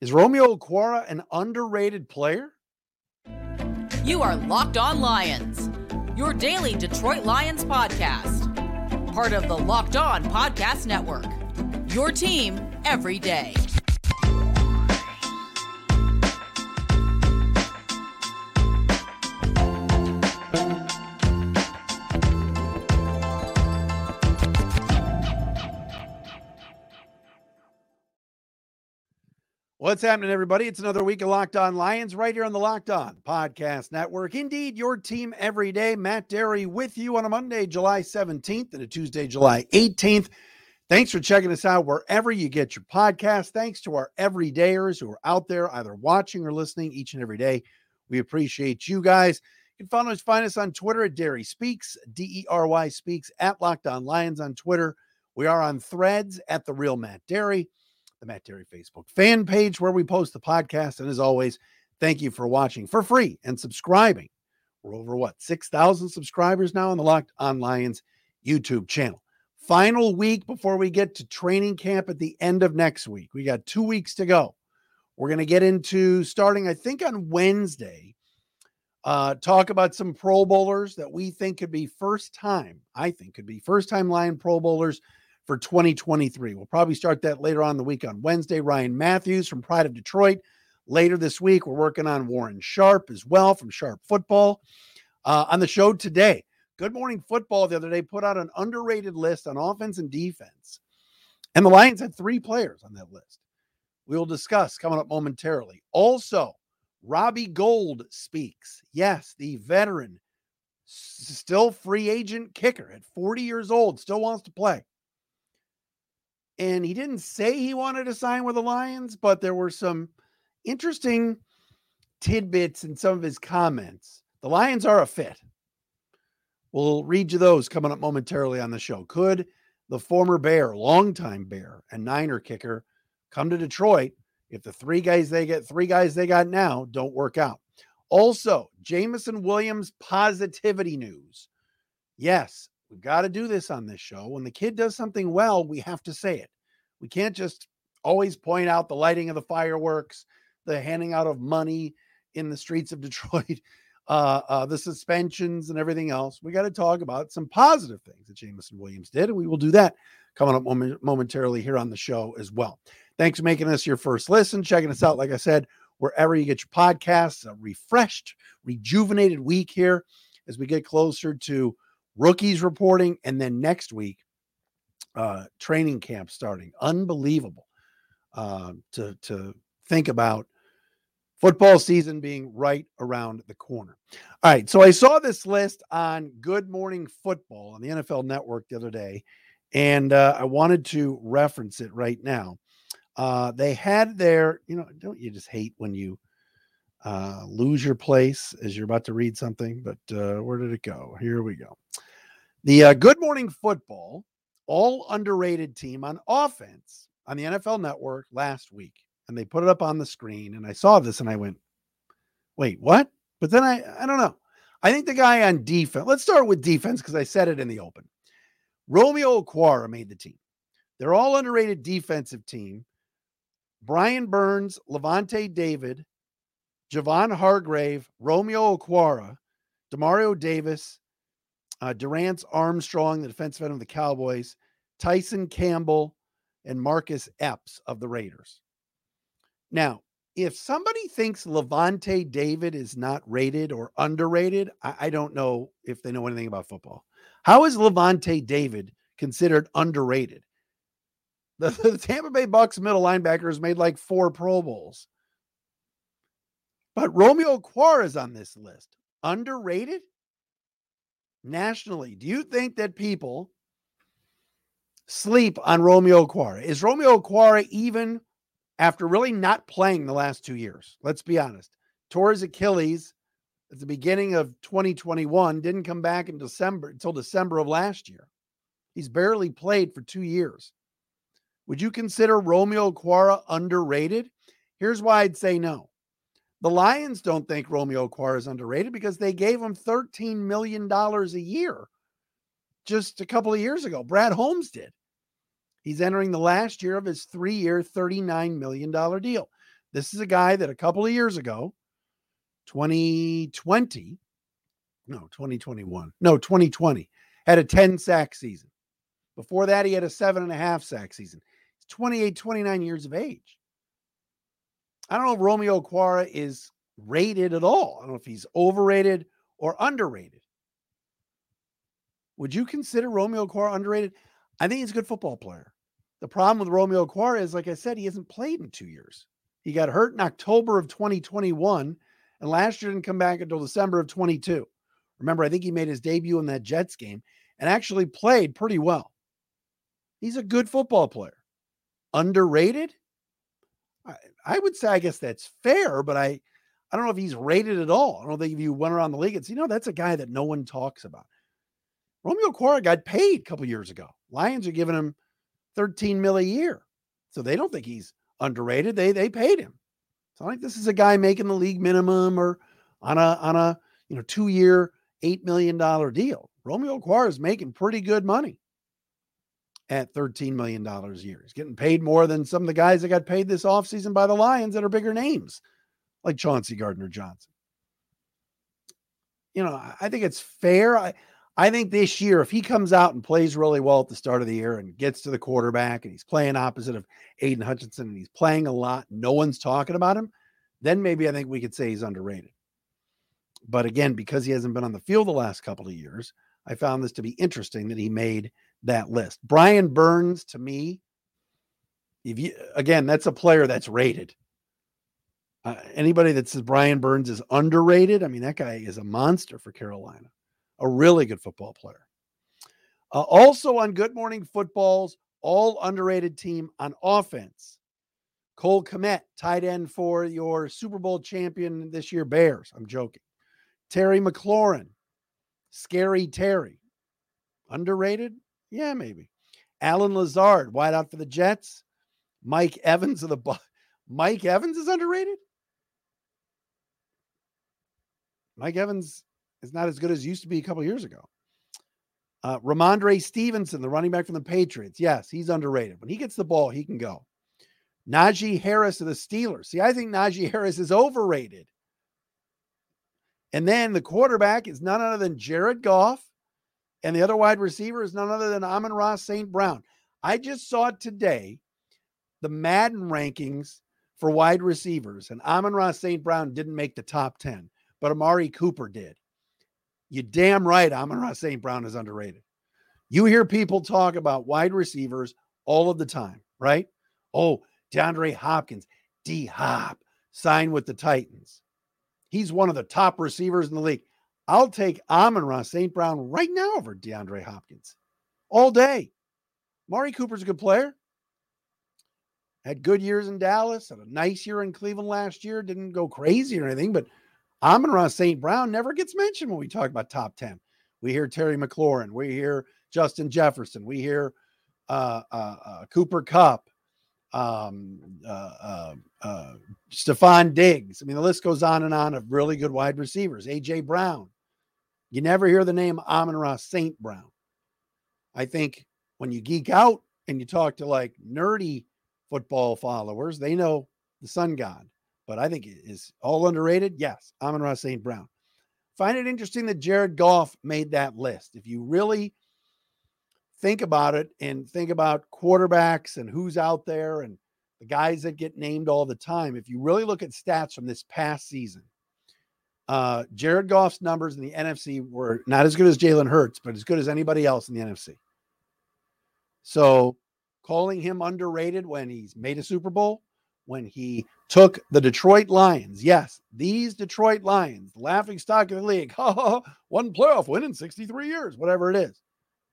Is Romeo Okwara an underrated player? You are Locked On Lions, your daily Detroit Lions podcast. Part of the Locked On Podcast Network. Your team every day. What's happening, everybody? It's another week of Locked On Lions right here on the Locked On Podcast Network. Indeed, your team every day. Matt Dery with you on a Monday, July 17th and a Tuesday, July 18th. Thanks for checking us out wherever you get your podcast. Thanks to our everydayers who are out there either watching or listening each and every day. We appreciate you guys. You can find us, find us on Twitter at Dery Speaks, D E R Y Speaks, at Locked On Lions on Twitter. We are on threads at The Real Matt Dery the Matt Dery Facebook fan page where we post the podcast. And as always, thank you for watching for free and subscribing. We're over what, 6,000 subscribers now on the Locked On Lions YouTube channel. Final week before we get to training camp at the end of next week. We got two weeks to go. We're going to get into starting, I think, on Wednesday. Uh, talk about some Pro Bowlers that we think could be first time, I think could be first time Lion Pro Bowlers for 2023. We'll probably start that later on the week on Wednesday. Ryan Matthews from Pride of Detroit. Later this week, we're working on Warren Sharp as well from Sharp Football. Uh, on the show today, Good Morning Football the other day put out an underrated list on offense and defense. And the Lions had three players on that list. We'll discuss coming up momentarily. Also, Robbie Gould speaks. Yes, the veteran, still free agent kicker at 40 years old, still wants to play and he didn't say he wanted to sign with the Lions, but there were some interesting tidbits in some of his comments. The Lions are a fit. We'll read you those coming up momentarily on the show. Could the former Bear, longtime Bear, and Niner kicker come to Detroit if the three guys they get, three guys they got now, don't work out? Also, Jameson Williams positivity news. Yes, We've got to do this on this show. When the kid does something well, we have to say it. We can't just always point out the lighting of the fireworks, the handing out of money in the streets of Detroit, uh, uh, the suspensions, and everything else. We got to talk about some positive things that Jameson Williams did, and we will do that coming up moment- momentarily here on the show as well. Thanks for making us your first listen, checking us out. Like I said, wherever you get your podcasts, a refreshed, rejuvenated week here as we get closer to rookies reporting, and then next week, uh, training camp starting. Unbelievable uh, to to think about football season being right around the corner. All right, so I saw this list on Good Morning Football on the NFL Network the other day, and uh, I wanted to reference it right now. Uh, they had their, you know, don't you just hate when you uh, lose your place as you're about to read something? But uh, where did it go? Here we go. The uh, Good Morning Football, all underrated team on offense on the NFL Network last week, and they put it up on the screen. And I saw this and I went, "Wait, what?" But then I, I don't know. I think the guy on defense. Let's start with defense because I said it in the open. Romeo Okwara made the team. They're all underrated defensive team. Brian Burns, Lavonte David, Javon Hargrave, Romeo Okwara, Demario Davis, uh, Dorance Armstrong, the defensive end of the Cowboys, Tyson Campbell, and Marcus Epps of the Raiders. Now, if somebody thinks Lavonte David is not rated or underrated, I, I don't know if they know anything about football. How is Lavonte David considered underrated? The, the Tampa Bay Bucks middle linebackers made like four Pro Bowls. But Romeo Okwara is on this list. Underrated? nationally, do you think that people sleep on Romeo Okwara? Is Romeo Okwara even after really not playing the last two years? Let's be honest. tore his Achilles at the beginning of 2021, didn't come back in December until December of last year. He's barely played for two years. Would you consider Romeo Okwara underrated? Here's why I'd say no. The Lions don't think Romeo Okwara is underrated because they gave him $13 million a year just a couple of years ago. Brad Holmes did. He's entering the last year of his three year, $39 million deal. This is a guy that a couple of years ago, 2020, no, 2021, no, 2020, had a 10 sack season. Before that, he had a seven and a half sack season. He's 28, 29 years of age. I don't know if Romeo Okwara is rated at all. I don't know if he's overrated or underrated. Would you consider Romeo Okwara underrated? I think he's a good football player. The problem with Romeo Okwara is, like I said, he hasn't played in two years. He got hurt in October of 2021, and last year didn't come back until December of 22. Remember, I think he made his debut in that Jets game and actually played pretty well. He's a good football player. Underrated? I, I would say, I guess that's fair, but I, I don't know if he's rated at all. I don't think if you went around the league and see, you know, that's a guy that no one talks about. Romeo Okwara got paid a couple years ago. Lions are giving him 13 mil a year. So they don't think he's underrated. They they paid him. It's not like this is a guy making the league minimum or on a on a you know two year eight million dollar deal. Romeo Okwara is making pretty good money at $13 million a year. He's getting paid more than some of the guys that got paid this offseason by the Lions that are bigger names, like Chauncey Gardner Johnson. You know, I think it's fair. I, I think this year, if he comes out and plays really well at the start of the year and gets to the quarterback and he's playing opposite of Aidan Hutchinson and he's playing a lot, no one's talking about him, then maybe I think we could say he's underrated. But again, because he hasn't been on the field the last couple of years, I found this to be interesting that he made that list. Brian Burns, to me, if you again, that's a player that's rated. Uh, anybody that says Brian Burns is underrated, I mean, that guy is a monster for Carolina a really good football player. Uh, also on Good Morning Football's all underrated team on offense, Cole Kmet, tight end for your Super Bowl champion this year, Bears. I'm joking. Terry McLaurin, Scary Terry. Underrated? Yeah, maybe. Allen Lazard, wide out for the Jets. Mike Evans of the Mike Evans is underrated. Mike Evans is not as good as used to be a couple years ago. Uh, Rhamondre Stevenson, the running back from the Patriots. Yes, he's underrated. When he gets the ball, he can go. Najee Harris of the Steelers. See, I think Najee Harris is overrated. And then the quarterback is none other than Jared Goff, and the other wide receiver is none other than Amon-Ra St. Brown. I just saw today the Madden rankings for wide receivers, and Amon-Ra St. Brown didn't make the top 10, but Amari Cooper did. You damn right, Amon-Ra St. Brown is underrated. You hear people talk about wide receivers all of the time, right? Oh, DeAndre Hopkins, D Hop, signed with the Titans. He's one of the top receivers in the league. I'll take Amon-Ra St. Brown right now over DeAndre Hopkins all day. Mari Cooper's a good player. Had good years in Dallas, had a nice year in Cleveland last year. Didn't go crazy or anything, but Amon-Ra St. Brown never gets mentioned when we talk about top 10. We hear Terry McLaurin, we hear Justin Jefferson, we hear uh, uh, uh, Cooper Kupp, um, uh, uh, uh, Stefon Diggs. I mean, the list goes on and on of really good wide receivers. AJ Brown. You never hear the name Amon-Ra St. Brown. I think when you geek out and you talk to like nerdy football followers, they know the sun god but I think it is all underrated. Yes, Amon-Ra St. Brown. Find it interesting that Jared Goff made that list. If you really think about it and think about quarterbacks and who's out there and the guys that get named all the time, if you really look at stats from this past season, uh, Jared Goff's numbers in the NFC were not as good as Jalen Hurts, but as good as anybody else in the NFC. So calling him underrated when he's made a Super Bowl, when he took the Detroit Lions. Yes, these Detroit Lions, laughing stock of the league. one playoff win in 63 years, whatever it is,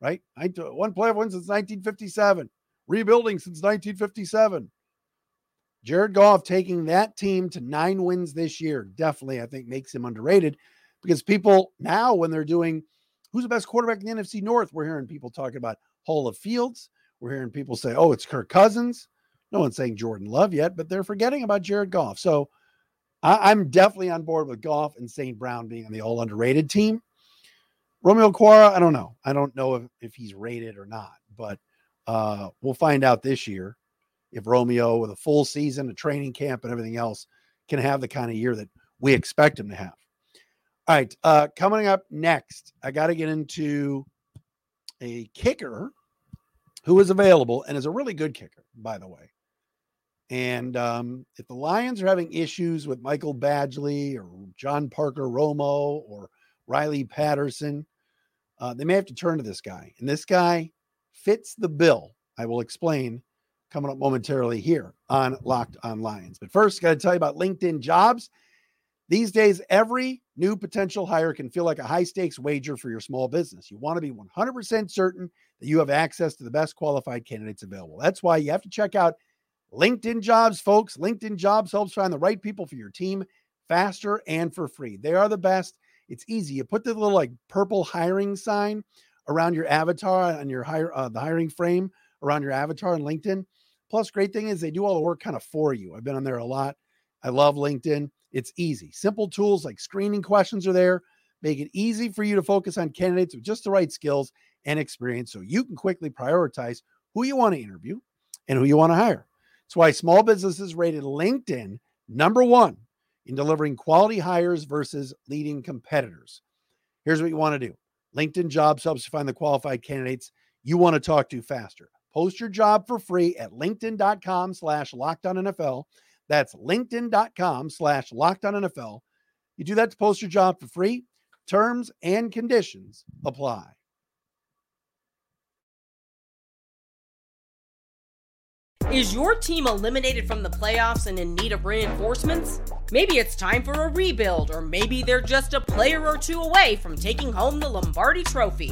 right? One playoff win since 1957, rebuilding since 1957. Jared Goff taking that team to nine wins this year definitely, I think, makes him underrated because people now, when they're doing who's the best quarterback in the NFC North, we're hearing people talking about Hall of Fields. We're hearing people say, oh, it's Kirk Cousins. No one's saying Jordan Love yet, but they're forgetting about Jared Goff. So I, am definitely on board with Goff and St. Brown being on the all underrated team. Romeo Okwara, I don't know. I don't know if, if he's rated or not, but uh, we'll find out this year if Romeo, with a full season, a training camp, and everything else, can have the kind of year that we expect him to have. All right. Uh, coming up next, I got to get into a kicker who is available and is a really good kicker, by the way. And um, if the Lions are having issues with Michael Badgley or John Parker Romo or Riley Patterson, uh, they may have to turn to this guy. And this guy fits the bill. I will explain coming up momentarily here on Locked on Lions. But first, got to tell you about LinkedIn jobs. These days, every new potential hire can feel like a high stakes wager for your small business. You want to be 100% certain that you have access to the best qualified candidates available. That's why you have to check out LinkedIn jobs, folks. LinkedIn jobs helps find the right people for your team faster and for free. They are the best. It's easy. You put the little like purple hiring sign around your avatar on your hire uh, the hiring frame around your avatar on LinkedIn. Plus, great thing is they do all the work kind of for you. I've been on there a lot. I love LinkedIn. It's easy. Simple tools like screening questions are there. Make it easy for you to focus on candidates with just the right skills and experience so you can quickly prioritize who you want to interview and who you want to hire. That's why small businesses rated LinkedIn number one in delivering quality hires versus leading competitors. Here's what you want to do LinkedIn Jobs helps you find the qualified candidates you want to talk to faster. Post your job for free at linkedin.com slash NFL. That's linkedin.com slash NFL. You do that to post your job for free. Terms and conditions apply. Is your team eliminated from the playoffs and in need of reinforcements? Maybe it's time for a rebuild, or maybe they're just a player or two away from taking home the Lombardi Trophy.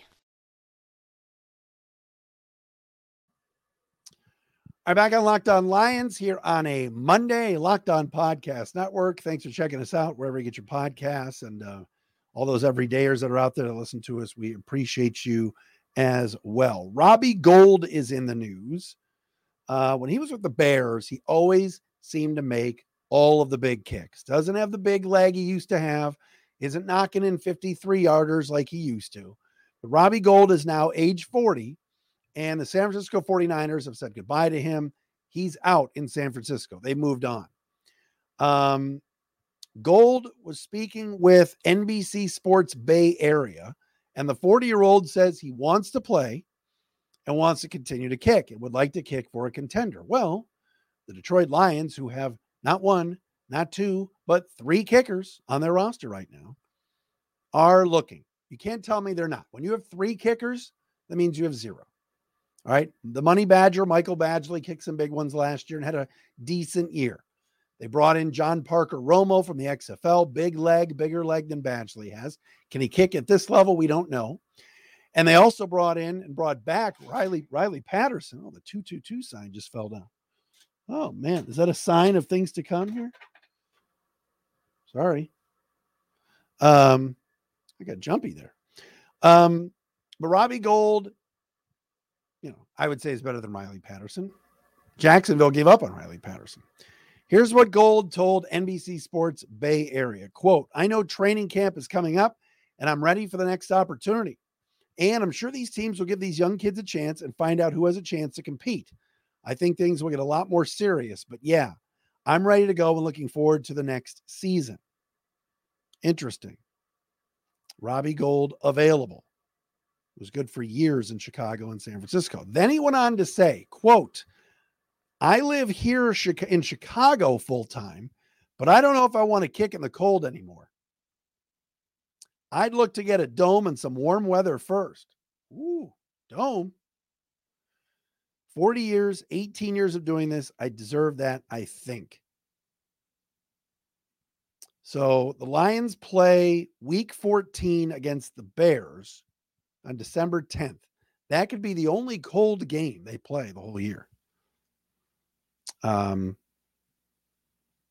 I'm back on Locked On Lions here on a Monday, Locked On Podcast Network. Thanks for checking us out wherever you get your podcasts and uh, all those everydayers that are out there to listen to us. We appreciate you as well. Robbie Gould is in the news. Uh, when he was with the Bears, he always seemed to make all of the big kicks. Doesn't have the big leg he used to have. Isn't knocking in 53 yarders like he used to. But Robbie Gould is now age 40, and the San Francisco 49ers have said goodbye to him. He's out in San Francisco. They moved on. Um, Gould was speaking with NBC Sports Bay Area, and the 40 year old says he wants to play and wants to continue to kick and would like to kick for a contender. Well, the Detroit Lions, who have not one, not two, but three kickers on their roster right now are looking. You can't tell me they're not. When you have three kickers, that means you have zero. All right. The money badger, Michael Badgley, kicked some big ones last year and had a decent year. They brought in John Parker Romo from the XFL, big leg, bigger leg than Badgley has. Can he kick at this level? We don't know. And they also brought in and brought back Riley Riley Patterson. Oh, the 222 sign just fell down. Oh man, is that a sign of things to come here? Sorry. Um, I got jumpy there. Um, but Robbie Gould, you know, I would say is better than Riley Patterson. Jacksonville gave up on Riley Patterson. Here's what Gould told NBC Sports Bay Area. Quote, I know training camp is coming up and I'm ready for the next opportunity. And I'm sure these teams will give these young kids a chance and find out who has a chance to compete. I think things will get a lot more serious. But yeah, I'm ready to go and looking forward to the next season. Interesting. Robbie Gould available. Was good for years in Chicago and San Francisco. Then he went on to say, quote, I live here in Chicago full time, but I don't know if I want to kick in the cold anymore. I'd look to get a dome and some warm weather first. Ooh, dome. 40 years, 18 years of doing this. I deserve that, I think. So the Lions play week 14 against the Bears on December 10th. That could be the only cold game they play the whole year. Um,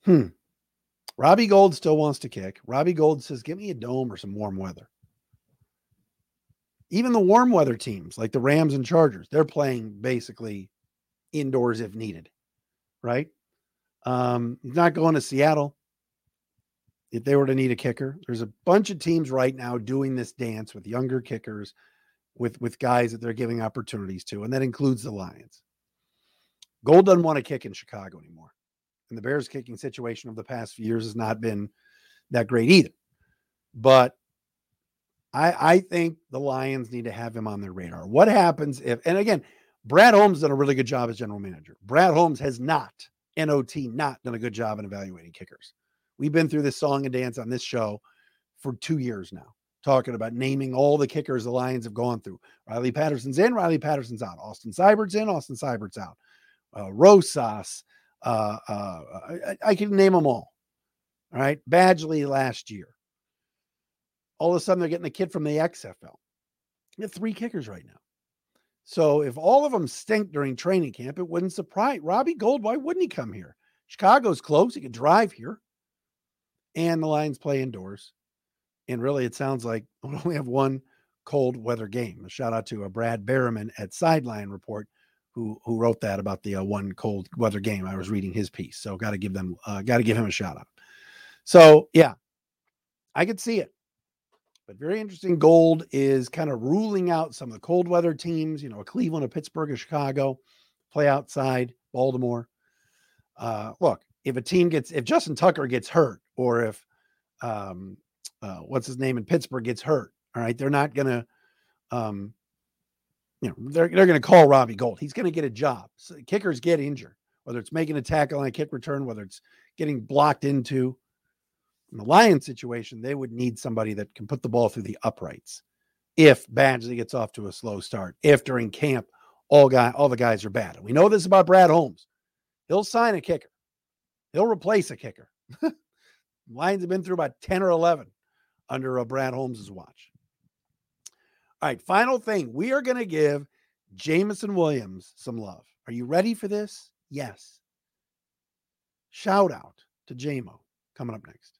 hmm. Robbie Gould still wants to kick. Robbie Gould says, Give me a dome or some warm weather. Even the warm weather teams like the Rams and Chargers, they're playing basically indoors if needed, right? Um, he's not going to Seattle if they were to need a kicker. There's a bunch of teams right now doing this dance with younger kickers, with with guys that they're giving opportunities to, and that includes the Lions. Gould doesn't want to kick in Chicago anymore. And the Bears kicking situation of the past few years has not been that great either. But I, I think the Lions need to have him on their radar. What happens if, and again, Brad Holmes done a really good job as general manager. Brad Holmes has not, NOT, not done a good job in evaluating kickers. We've been through this song and dance on this show for two years now, talking about naming all the kickers the Lions have gone through. Riley Patterson's in, Riley Patterson's out. Austin Seibert's in, Austin Seibert's out. Uh, Rosas, uh, uh, I, I can name them all. All right. Badgley last year. All of a sudden, they're getting a kid from the XFL. You have three kickers right now. So if all of them stink during training camp, it wouldn't surprise Robbie Gould. Why wouldn't he come here? Chicago's close. He could drive here. And the Lions play indoors. And really, it sounds like we only have one cold weather game. A shout out to a uh, Brad Berreman at Sideline Report who who wrote that about the uh, one cold weather game. I was reading his piece, so got to give them uh, got to give him a shout out. So yeah, I could see it, but very interesting. Gould is kind of ruling out some of the cold weather teams. You know, a Cleveland, a Pittsburgh, a Chicago, play outside Baltimore. Uh, look, if a team gets if Justin Tucker gets hurt, or if um, uh, what's his name in Pittsburgh gets hurt, all right, they're not gonna um, you know, they're, they're to call Robbie Gould. He's to get a job. So kickers get injured, whether it's making a tackle on a kick return, whether it's getting blocked into. In the Lions situation, they would need somebody that can put the ball through the uprights. If Badgley gets off to a slow start, if during camp all guy all the guys are bad. we know this about Brad Holmes. He'll sign a kicker. He'll replace a kicker. Lions have been through about 10 or 11 under a Brad Holmes's watch. All right, final thing. We are going to give Jameson Williams some love. Are you ready for this? Yes. Shout out to JMO coming up next.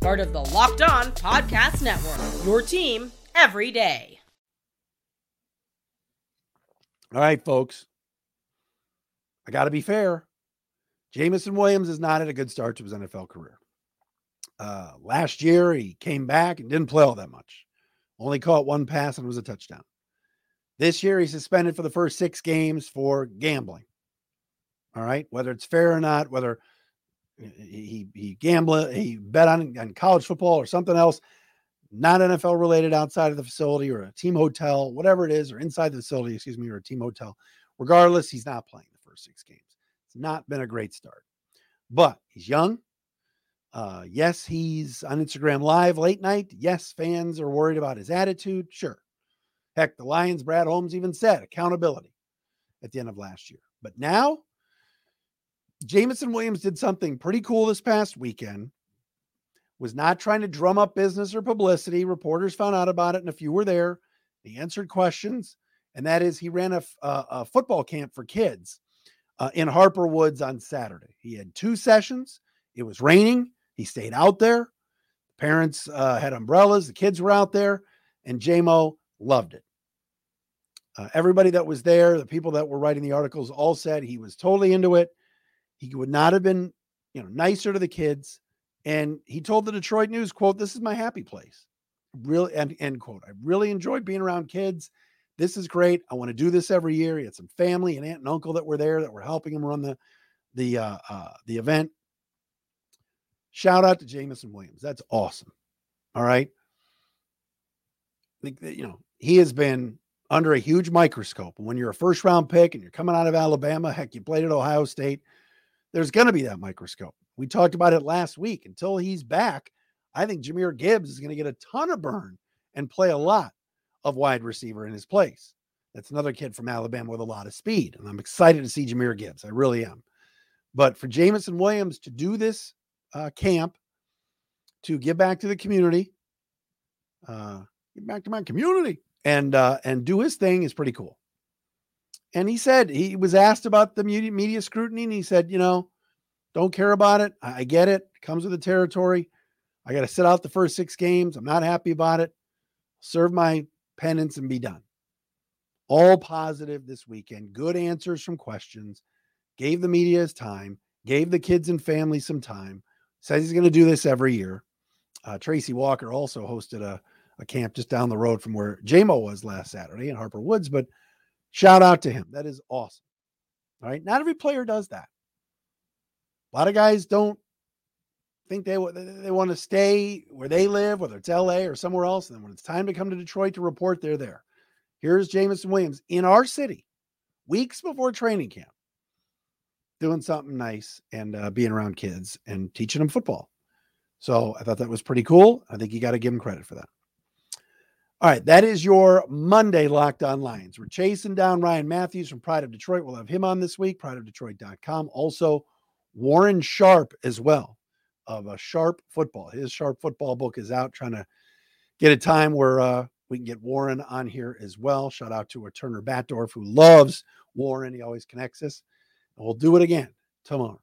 part of the Locked On Podcast Network. Your team every day. All right, folks. I got to be fair. Jameson Williams has not had a good start to his NFL career. Uh, last year, he came back and didn't play all that much. Only caught one pass and it was a touchdown. This year, he's suspended for the first six games for gambling. All right. Whether it's fair or not, whether he he gambled, he bet on, on college football or something else, not NFL related outside of the facility or a team hotel, whatever it is, or inside the facility, excuse me, or a team hotel. Regardless, he's not playing the first six games. It's not been a great start, but he's young. Uh, yes, he's on Instagram Live late night. Yes, fans are worried about his attitude. Sure. Heck, the Lions, Brad Holmes even said accountability at the end of last year. But now Jameson Williams did something pretty cool this past weekend. Was not trying to drum up business or publicity. Reporters found out about it, and a few were there. He answered questions, and that is he ran a, a, a football camp for kids uh, in Harper Woods on Saturday. He had two sessions. It was raining. He stayed out there. Parents uh, had umbrellas. The kids were out there, and JMO loved it. Uh, everybody that was there, the people that were writing the articles, all said he was totally into it. He would not have been, you know, nicer to the kids. And he told the Detroit News, quote, this is my happy place. Really, and end quote. I really enjoyed being around kids. This is great. I want to do this every year. He had some family and aunt and uncle that were there that were helping him run the the uh, uh, the event. Shout out to Jameson Williams. That's awesome. All right. I think that, you know, he has been under a huge microscope. When you're a first round pick and you're coming out of Alabama, heck, you played at Ohio State, there's going to be that microscope. We talked about it last week. Until he's back, I think Jahmyr Gibbs is going to get a ton of burn and play a lot of wide receiver in his place. That's another kid from Alabama with a lot of speed. And I'm excited to see Jahmyr Gibbs. I really am. But for Jameson Williams to do this uh, camp, to give back to the community, uh, give back to my community, and uh, and do his thing is pretty cool. And he said he was asked about the media, media scrutiny, and he said, you know, don't care about it. I, get it. it comes with the territory. I got to sit out the first six games. I'm not happy about it. Serve my penance and be done. All positive this weekend. Good answers from questions. Gave the media his time. Gave the kids and family some time. Says he's going to do this every year. Uh, Tracy Walker also hosted a, a camp just down the road from where JMO was last Saturday in Harper Woods. But shout out to him. That is awesome. All right. Not every player does that. A lot of guys don't think they they want to stay where they live, whether it's LA or somewhere else. And then when it's time to come to Detroit to report, they're there. Here's Jameson Williams in our city, weeks before training camp, doing something nice and uh, being around kids and teaching them football. So I thought that was pretty cool. I think you got to give him credit for that. All right, that is your Monday Locked On Lions. We're chasing down Ryan Matthews from Pride of Detroit. We'll have him on this week, prideofdetroit.com. Also, Warren Sharp as well of a Sharp Football. His Sharp Football book is out, trying to get a time where uh, we can get Warren on here as well. Shout out to a Turner Batdorf who loves Warren. He always connects us. And we'll do it again tomorrow.